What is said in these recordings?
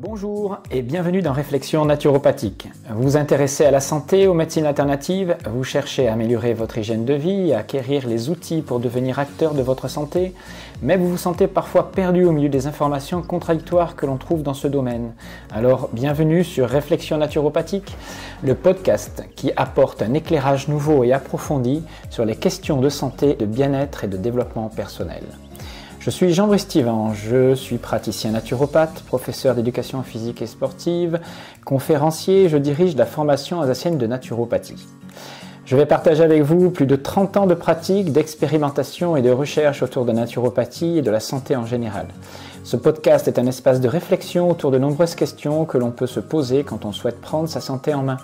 Bonjour et bienvenue dans Réflexion naturopathique. Vous vous intéressez à la santé, aux médecines alternatives, vous cherchez à améliorer votre hygiène de vie, à acquérir les outils pour devenir acteur de votre santé, mais vous vous sentez parfois perdu au milieu des informations contradictoires que l'on trouve dans ce domaine. Alors bienvenue sur Réflexion naturopathique, le podcast qui apporte un éclairage nouveau et approfondi sur les questions de santé, de bien-être et de développement personnel. Je suis Jean-Brice je suis praticien naturopathe, professeur d'éducation physique et sportive, conférencier, je dirige la formation alsacienne de naturopathie. Je vais partager avec vous plus de 30 ans de pratique, d'expérimentation et de recherche autour de naturopathie et de la santé en général. Ce podcast est un espace de réflexion autour de nombreuses questions que l'on peut se poser quand on souhaite prendre sa santé en main.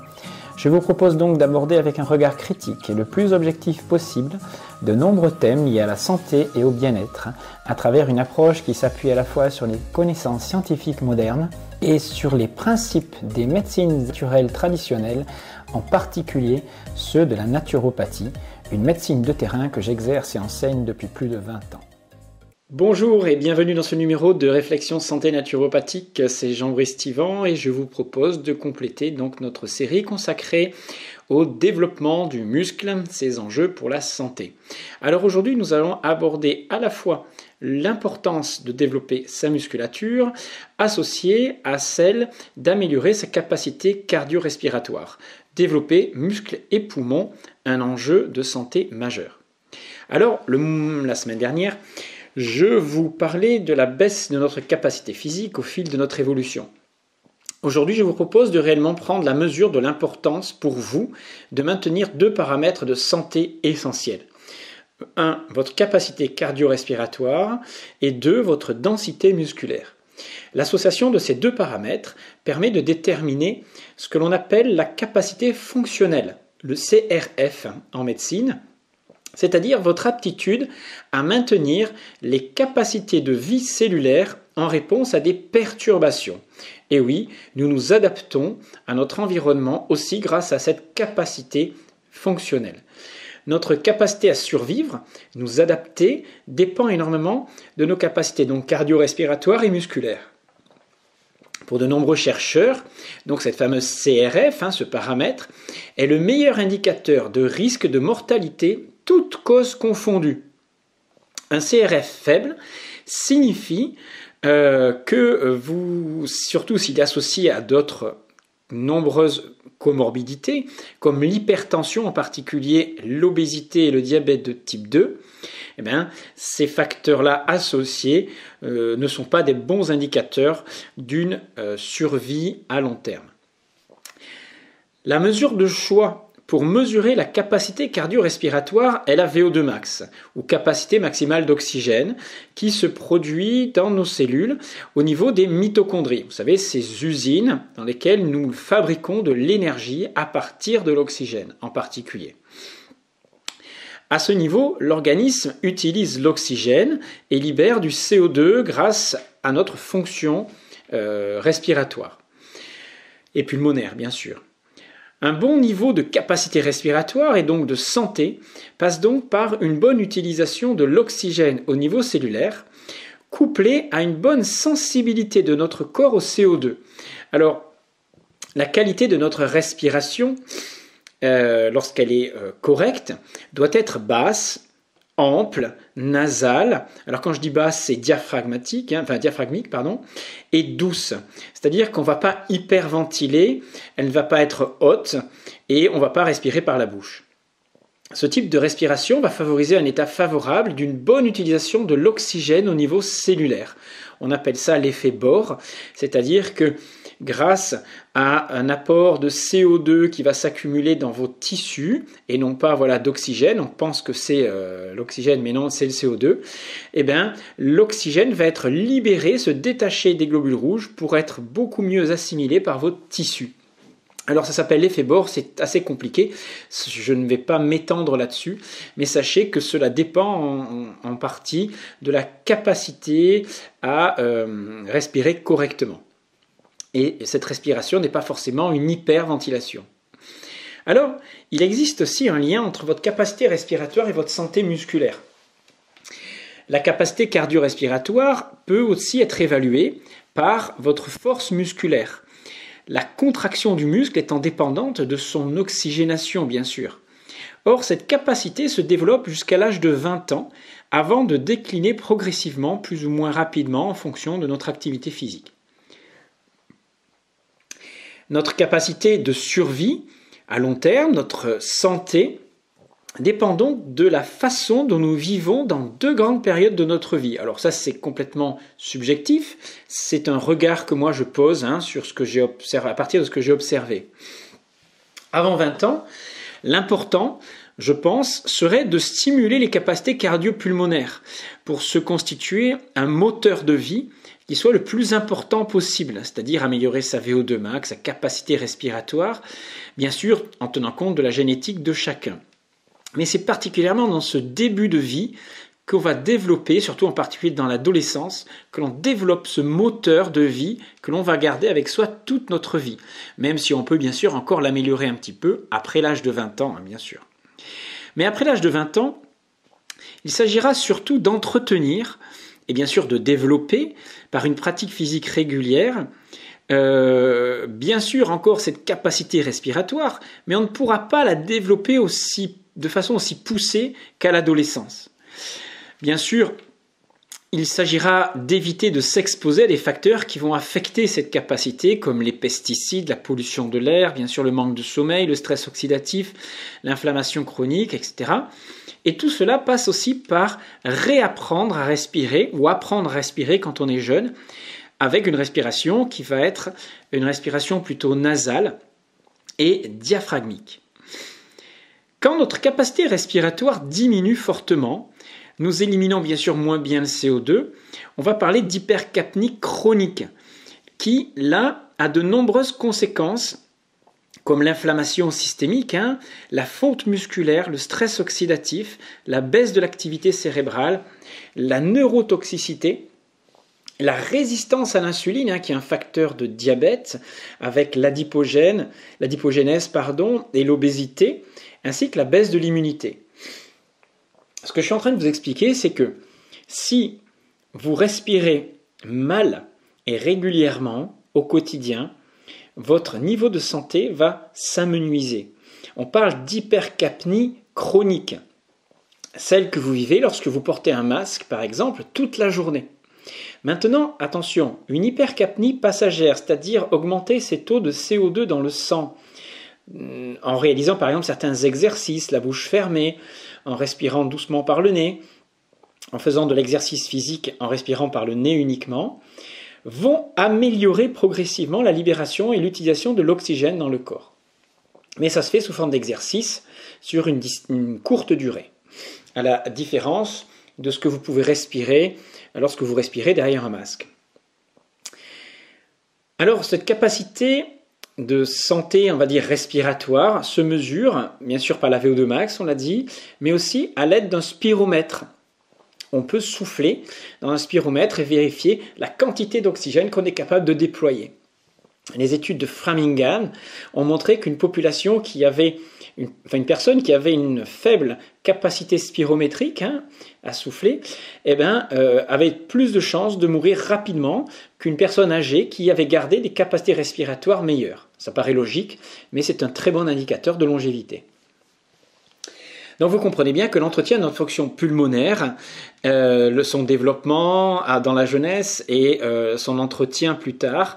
Je vous propose donc d'aborder avec un regard critique et le plus objectif possible de nombreux thèmes liés à la santé et au bien-être, à travers une approche qui s'appuie à la fois sur les connaissances scientifiques modernes et sur les principes des médecines naturelles traditionnelles, en particulier ceux de la naturopathie, une médecine de terrain que j'exerce et enseigne depuis plus de 20 ans. Bonjour et bienvenue dans ce numéro de Réflexion Santé Naturopathique. C'est Jean-Brice Tivan et je vous propose de compléter donc notre série consacrée au développement du muscle, ses enjeux pour la santé. Alors aujourd'hui, nous allons aborder à la fois l'importance de développer sa musculature associée à celle d'améliorer sa capacité cardio-respiratoire. Développer muscles et poumons, un enjeu de santé majeur. Alors, la semaine dernière, je vous parlais de la baisse de notre capacité physique au fil de notre évolution. Aujourd'hui, je vous propose de réellement prendre la mesure de l'importance pour vous de maintenir deux paramètres de santé essentiels. Un, votre capacité cardio-respiratoire et deux, votre densité musculaire. L'association de ces deux paramètres permet de déterminer ce que l'on appelle la capacité fonctionnelle, le CRF en médecine, c'est-à-dire votre aptitude à maintenir les capacités de vie cellulaire en réponse à des perturbations. Et oui, nous nous adaptons à notre environnement aussi grâce à cette capacité fonctionnelle. Notre capacité à survivre, nous adapter, dépend énormément de nos capacités donc cardio-respiratoires et musculaires. Pour de nombreux chercheurs, donc cette fameuse CRF, hein, ce paramètre, est le meilleur indicateur de risque de mortalité toutes causes confondues. Un CRF faible signifie euh, que vous, surtout s'il est associé à d'autres nombreuses comorbidités, comme l'hypertension en particulier, l'obésité et le diabète de type 2, eh bien, ces facteurs-là associés euh, ne sont pas des bons indicateurs d'une euh, survie à long terme. La mesure de choix pour mesurer la capacité cardio-respiratoire est la VO2 max, ou capacité maximale d'oxygène, qui se produit dans nos cellules au niveau des mitochondries. Vous savez, ces usines dans lesquelles nous fabriquons de l'énergie à partir de l'oxygène en particulier. À ce niveau, l'organisme utilise l'oxygène et libère du CO2 grâce à notre fonction euh, respiratoire et pulmonaire, bien sûr. Un bon niveau de capacité respiratoire et donc de santé passe donc par une bonne utilisation de l'oxygène au niveau cellulaire, couplée à une bonne sensibilité de notre corps au CO2. Alors, la qualité de notre respiration, euh, lorsqu'elle est euh, correcte, doit être basse, ample, nasale. Alors quand je dis basse, c'est diaphragmatique, hein, enfin diaphragmique, pardon, et douce. C'est-à-dire qu'on ne va pas hyperventiler, elle ne va pas être haute et on ne va pas respirer par la bouche. Ce type de respiration va favoriser un état favorable d'une bonne utilisation de l'oxygène au niveau cellulaire. On appelle ça l'effet Bohr, c'est-à-dire que grâce à un apport de CO2 qui va s'accumuler dans vos tissus et non pas voilà d'oxygène. On pense que c'est euh, l'oxygène, mais non, c'est le CO2. Eh bien, l'oxygène va être libéré, se détacher des globules rouges pour être beaucoup mieux assimilé par vos tissus. Alors ça s'appelle l'effet Bohr, c'est assez compliqué, je ne vais pas m'étendre là-dessus, mais sachez que cela dépend en, partie de la capacité à euh, respirer correctement et cette respiration n'est pas forcément une hyperventilation. Alors, il existe aussi un lien entre votre capacité respiratoire et votre santé musculaire. La capacité cardio-respiratoire peut aussi être évaluée par votre force musculaire. La contraction du muscle étant dépendante de son oxygénation, bien sûr. Or, cette capacité se développe jusqu'à l'âge de 20 ans, avant de décliner progressivement, plus ou moins rapidement, en fonction de notre activité physique. Notre capacité de survie à long terme, notre santé, dépend donc de la façon dont nous vivons dans deux grandes périodes de notre vie. Alors ça, c'est complètement subjectif. C'est un regard que moi je pose hein, sur ce que j'ai observé, à partir de ce que j'ai observé. Avant 20 ans, l'important, je pense, serait de stimuler les capacités cardio-pulmonaires pour se constituer un moteur de vie qui soit le plus important possible, c'est-à-dire améliorer sa VO2 max, sa capacité respiratoire, bien sûr en tenant compte de la génétique de chacun. Mais c'est particulièrement dans ce début de vie qu'on va développer, surtout en particulier dans l'adolescence, que l'on développe ce moteur de vie que l'on va garder avec soi toute notre vie, même si on peut bien sûr encore l'améliorer un petit peu après l'âge de 20 ans, hein, bien sûr. Mais après l'âge de 20 ans, il s'agira surtout d'entretenir et bien sûr de développer par une pratique physique régulière euh, bien sûr encore cette capacité respiratoire, mais on ne pourra pas la développer aussi de façon aussi poussée qu'à l'adolescence. Bien sûr, il s'agira d'éviter de s'exposer à des facteurs qui vont affecter cette capacité, comme les pesticides, la pollution de l'air, bien sûr le manque de sommeil, le stress oxydatif, l'inflammation chronique, etc. Et tout cela passe aussi par réapprendre à respirer ou apprendre à respirer quand on est jeune, avec une respiration qui va être une respiration plutôt nasale et diaphragmique. Quand notre capacité respiratoire diminue fortement, nous éliminons bien sûr moins bien le CO2, on va parler d'hypercapnie chronique, qui là a de nombreuses conséquences comme l'inflammation systémique, hein, la fonte musculaire, le stress oxydatif, la baisse de l'activité cérébrale, la neurotoxicité, la résistance à l'insuline, hein, qui est un facteur de diabète, avec l'adipogène, l'adipogénèse pardon, et l'obésité, ainsi que la baisse de l'immunité. Ce que je suis en train de vous expliquer, c'est que si vous respirez mal et régulièrement au quotidien, votre niveau de santé va s'amenuiser. On parle d'hypercapnie chronique, celle que vous vivez lorsque vous portez un masque, par exemple, toute la journée. Maintenant, attention, une hypercapnie passagère, c'est-à-dire augmenter ses taux de CO2 dans le sang, euh, en réalisant par exemple certains exercices, la bouche fermée, en respirant doucement par le nez, en faisant de l'exercice physique en respirant par le nez uniquement, vont améliorer progressivement la libération et l'utilisation de l'oxygène dans le corps. Mais ça se fait sous forme d'exercice sur une, courte durée, à la différence de ce que vous pouvez respirer lorsque vous respirez derrière un masque. Alors cette capacité de santé, on va dire, respiratoire se mesure, bien sûr par la VO2 max, on l'a dit, mais aussi à l'aide d'un spiromètre. On peut souffler dans un spiromètre et vérifier la quantité d'oxygène qu'on est capable de déployer. Les études de Framingham ont montré qu'une population qui avait personne qui avait une faible capacité spirométrique hein, à souffler, eh ben, euh, avait plus de chances de mourir rapidement qu'une personne âgée qui avait gardé des capacités respiratoires meilleures. Ça paraît logique, mais c'est un très bon indicateur de longévité. Donc vous comprenez bien que l'entretien de notre fonction pulmonaire, euh, son développement dans la jeunesse et euh, son entretien plus tard,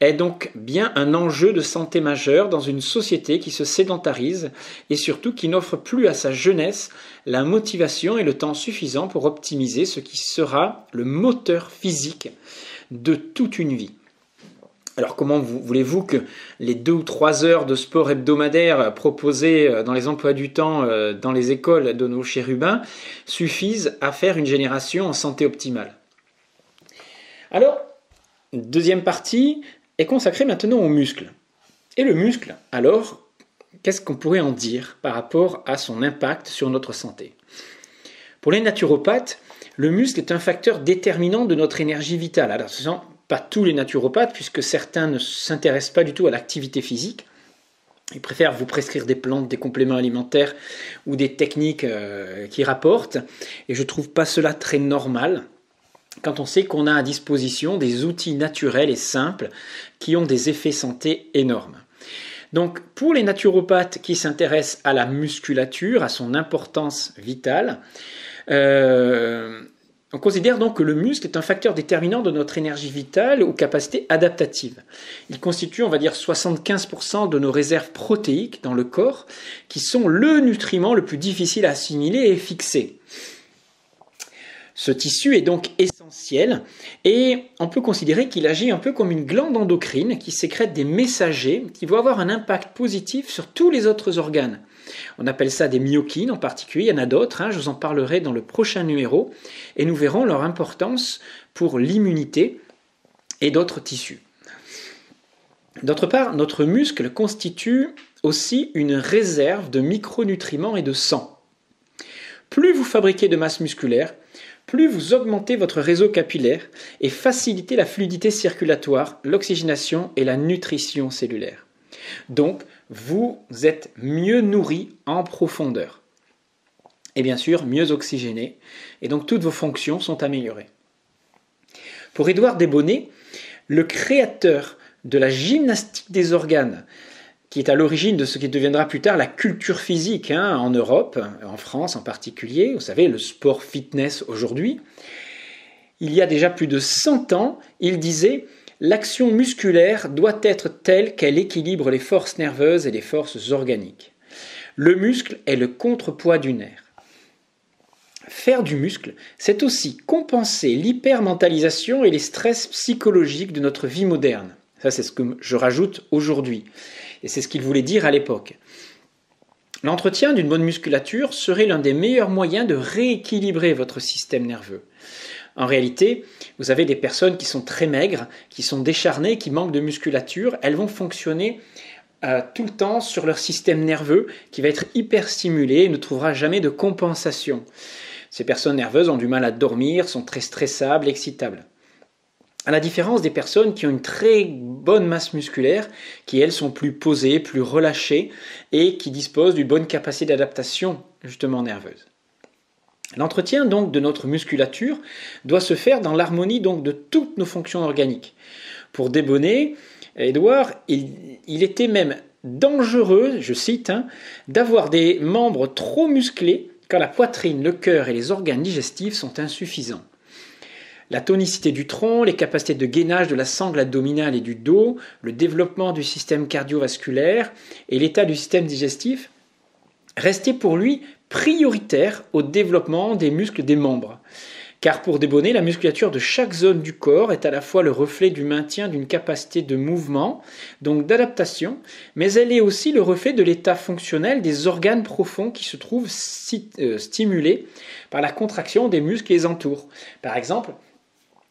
est donc bien un enjeu de santé majeur dans une société qui se sédentarise et surtout qui n'offre plus à sa jeunesse la motivation et le temps suffisant pour optimiser ce qui sera le moteur physique de toute une vie. Alors comment voulez-vous que les deux ou trois heures de sport hebdomadaire proposées euh, dans les emplois du temps euh, dans les écoles de nos chérubins suffisent à faire une génération en santé optimale? Alors, deuxième partie, est consacré maintenant aux muscles. Et le muscle, alors, qu'est-ce qu'on pourrait en dire par rapport à son impact sur notre santé? Pour les naturopathes, le muscle est un facteur déterminant de notre énergie vitale. Alors, tous les naturopathes, puisque certains ne s'intéressent pas du tout à l'activité physique. Ils préfèrent vous prescrire des plantes, des compléments alimentaires ou des techniques euh, qui rapportent. Et je ne trouve pas cela très normal. quand on sait qu'on a à disposition des outils naturels et simples qui ont des effets santé énormes. Donc pour les naturopathes qui s'intéressent à la musculature, à son importance vitale, euh, on considère donc que le muscle est un facteur déterminant de notre énergie vitale ou capacité adaptative. Il constitue, on va dire, 75% de nos réserves protéiques dans le corps, qui sont le nutriment le plus difficile à assimiler et fixer. Ce tissu est donc essentiel et on peut considérer qu'il agit un peu comme une glande endocrine qui sécrète des messagers qui vont avoir un impact positif sur tous les autres organes. On appelle ça des myokines en particulier, il y en a d'autres, hein, je vous en parlerai dans le prochain numéro, et nous verrons leur importance pour l'immunité et d'autres tissus. D'autre part, notre muscle constitue aussi une réserve de micronutriments et de sang. Plus vous fabriquez de masse musculaire, plus vous augmentez votre réseau capillaire et facilitez la fluidité circulatoire, l'oxygénation et la nutrition cellulaire. Donc, vous êtes mieux nourri en profondeur. Et bien sûr, mieux oxygéné. Et donc, toutes vos fonctions sont améliorées. Pour Édouard Desbonnets, le créateur de la gymnastique des organes, qui est à l'origine de ce qui deviendra plus tard la culture physique hein, en Europe, en France en particulier, vous savez, le sport fitness aujourd'hui. Il y a déjà plus de 100 ans, il disait L'action musculaire doit être telle qu'elle équilibre les forces nerveuses et les forces organiques. Le muscle est le contrepoids du nerf. Faire du muscle, c'est aussi compenser l'hypermentalisation et les stress psychologiques de notre vie moderne. Ça, c'est ce que je rajoute aujourd'hui. Et c'est ce qu'il voulait dire à l'époque. L'entretien d'une bonne musculature serait l'un des meilleurs moyens de rééquilibrer votre système nerveux. En réalité, vous avez des personnes qui sont très maigres, qui sont décharnées, qui manquent de musculature. Elles vont fonctionner euh, tout le temps sur leur système nerveux qui va être hyper stimulé et ne trouvera jamais de compensation. Ces personnes nerveuses ont du mal à dormir, sont très stressables, excitables à la différence des personnes qui ont une très bonne masse musculaire, qui elles sont plus posées, plus relâchées et qui disposent d'une bonne capacité d'adaptation justement nerveuse. L'entretien donc de notre musculature doit se faire dans l'harmonie donc de toutes nos fonctions organiques. Pour Débonnet, Edouard, il, était même dangereux, je cite, hein, d'avoir des membres trop musclés quand la poitrine, le cœur et les organes digestifs sont insuffisants. La tonicité du tronc, les capacités de gainage de la sangle abdominale et du dos, le développement du système cardiovasculaire et l'état du système digestif restaient pour lui prioritaires au développement des muscles des membres. Car pour Desbonnets, la musculature de chaque zone du corps est à la fois le reflet du maintien d'une capacité de mouvement, donc d'adaptation, mais elle est aussi le reflet de l'état fonctionnel des organes profonds qui se trouvent euh, stimulés par la contraction des muscles qui les entourent. Par exemple,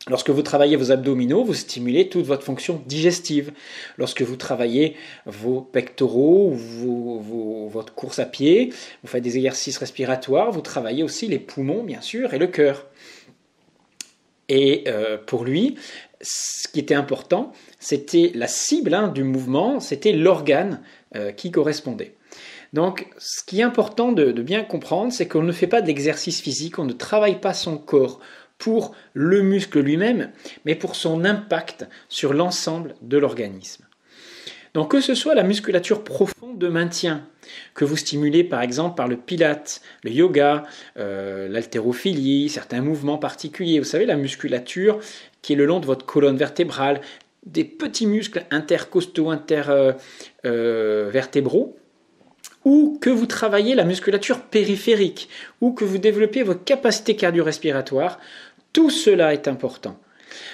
Lorsque vous travaillez vos abdominaux, vous stimulez toute votre fonction digestive. Lorsque vous travaillez vos pectoraux votre course à pied, vous faites des exercices respiratoires, vous travaillez aussi les poumons, bien sûr, et le cœur. Et euh, pour lui, ce qui était important, c'était la cible hein, du mouvement, c'était l'organe euh, qui correspondait. Donc, ce qui est important de bien comprendre, c'est qu'on ne fait pas d'exercice physique, on ne travaille pas son corps pour le muscle lui-même, mais pour son impact sur l'ensemble de l'organisme. Donc que ce soit la musculature profonde de maintien, que vous stimulez par exemple par le pilate, le yoga, euh, l'haltérophilie, certains mouvements particuliers, vous savez la musculature qui est le long de votre colonne vertébrale, des petits muscles intercostaux, intervertébraux, euh, euh, ou que vous travaillez la musculature périphérique, ou que vous développez vos capacités cardio-respiratoires, tout cela est important.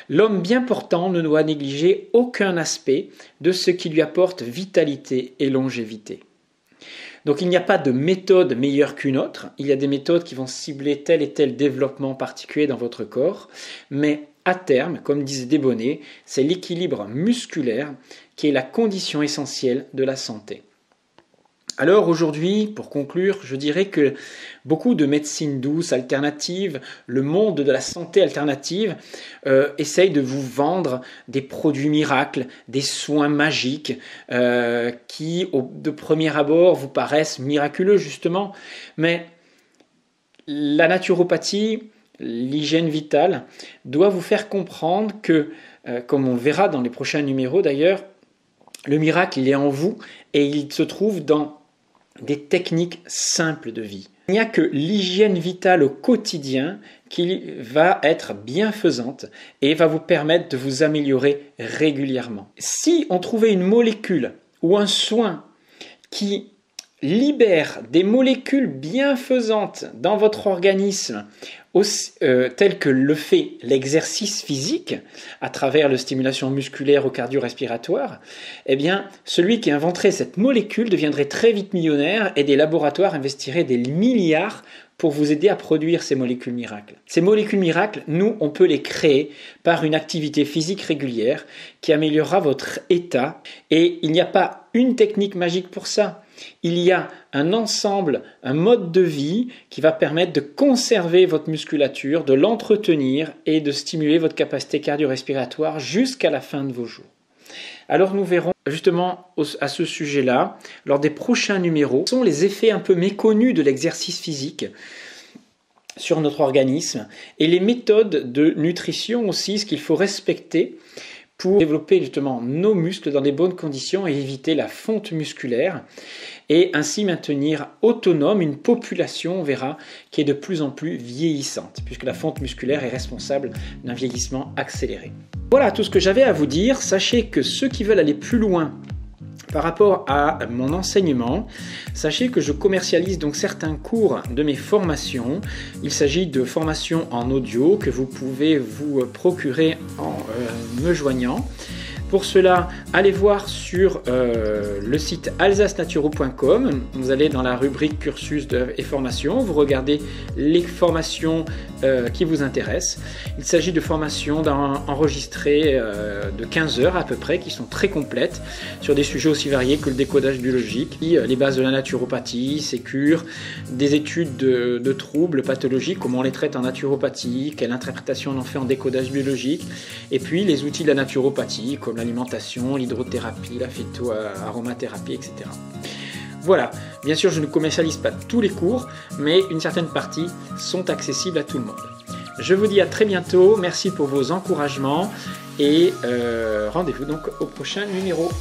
L'homme bien portant ne doit négliger aucun aspect de ce qui lui apporte vitalité et longévité. Donc il n'y a pas de méthode meilleure qu'une autre, il y a des méthodes qui vont cibler tel et tel développement particulier dans votre corps, mais à terme, comme disait Desbonnets, c'est l'équilibre musculaire qui est la condition essentielle de la santé. Alors aujourd'hui, pour conclure, je dirais que beaucoup de médecine douce alternative, le monde de la santé alternative, euh, essaye de vous vendre des produits miracles, des soins magiques euh, qui, de premier abord, vous paraissent miraculeux justement. Mais la naturopathie l'hygiène vitale doit vous faire comprendre que, euh, comme on verra dans les prochains numéros d'ailleurs, le miracle, est en vous et il se trouve dans des techniques simples de vie. Il n'y a que l'hygiène vitale au quotidien qui va être bienfaisante et va vous permettre de vous améliorer régulièrement. Si on trouvait une molécule ou un soin qui libère des molécules bienfaisantes dans votre organisme, euh, tel que le fait l'exercice physique à travers la stimulation musculaire ou cardio-respiratoire, eh bien, celui qui inventerait cette molécule deviendrait très vite millionnaire et des laboratoires investiraient des milliards pour vous aider à produire ces molécules miracles. Ces molécules miracles, nous, on peut les créer par une activité physique régulière qui améliorera votre état. Et il n'y a pas une technique magique pour ça. Il y a un ensemble, un mode de vie qui va permettre de conserver votre musculature, de l'entretenir et de stimuler votre capacité cardio-respiratoire jusqu'à la fin de vos jours. Alors nous verrons justement à ce sujet-là, lors des prochains numéros, sont les effets un peu méconnus de l'exercice physique sur notre organisme et les méthodes de nutrition aussi, ce qu'il faut respecter pour développer justement nos muscles dans des bonnes conditions et éviter la fonte musculaire et ainsi maintenir autonome une population, on verra, qui est de plus en plus vieillissante, puisque la fonte musculaire est responsable d'un vieillissement accéléré. Voilà tout ce que j'avais à vous dire. Sachez que ceux qui veulent aller plus loin par rapport à mon enseignement, sachez que je commercialise donc certains cours de mes formations. Il s'agit de formations en audio que vous pouvez vous procurer en euh, me joignant. Pour cela, allez voir sur euh, le site alsacenaturo.com. Vous allez dans la rubrique cursus et formation. Vous regardez les formations euh, qui vous intéressent. Il s'agit de formations enregistrées euh, de 15 heures à peu près, qui sont très complètes sur des sujets aussi variés que le décodage biologique, les bases de la naturopathie, ses cures, des études de, de troubles pathologiques, comment on les traite en naturopathie, quelle interprétation on en fait en décodage biologique, et puis les outils de la naturopathie, comme l'alimentation, l'hydrothérapie, la phytoaromathérapie, etc. Voilà, bien sûr je ne commercialise pas tous les cours, mais une certaine partie sont accessibles à tout le monde. Je vous dis à très bientôt, merci pour vos encouragements et euh, rendez-vous donc au prochain numéro.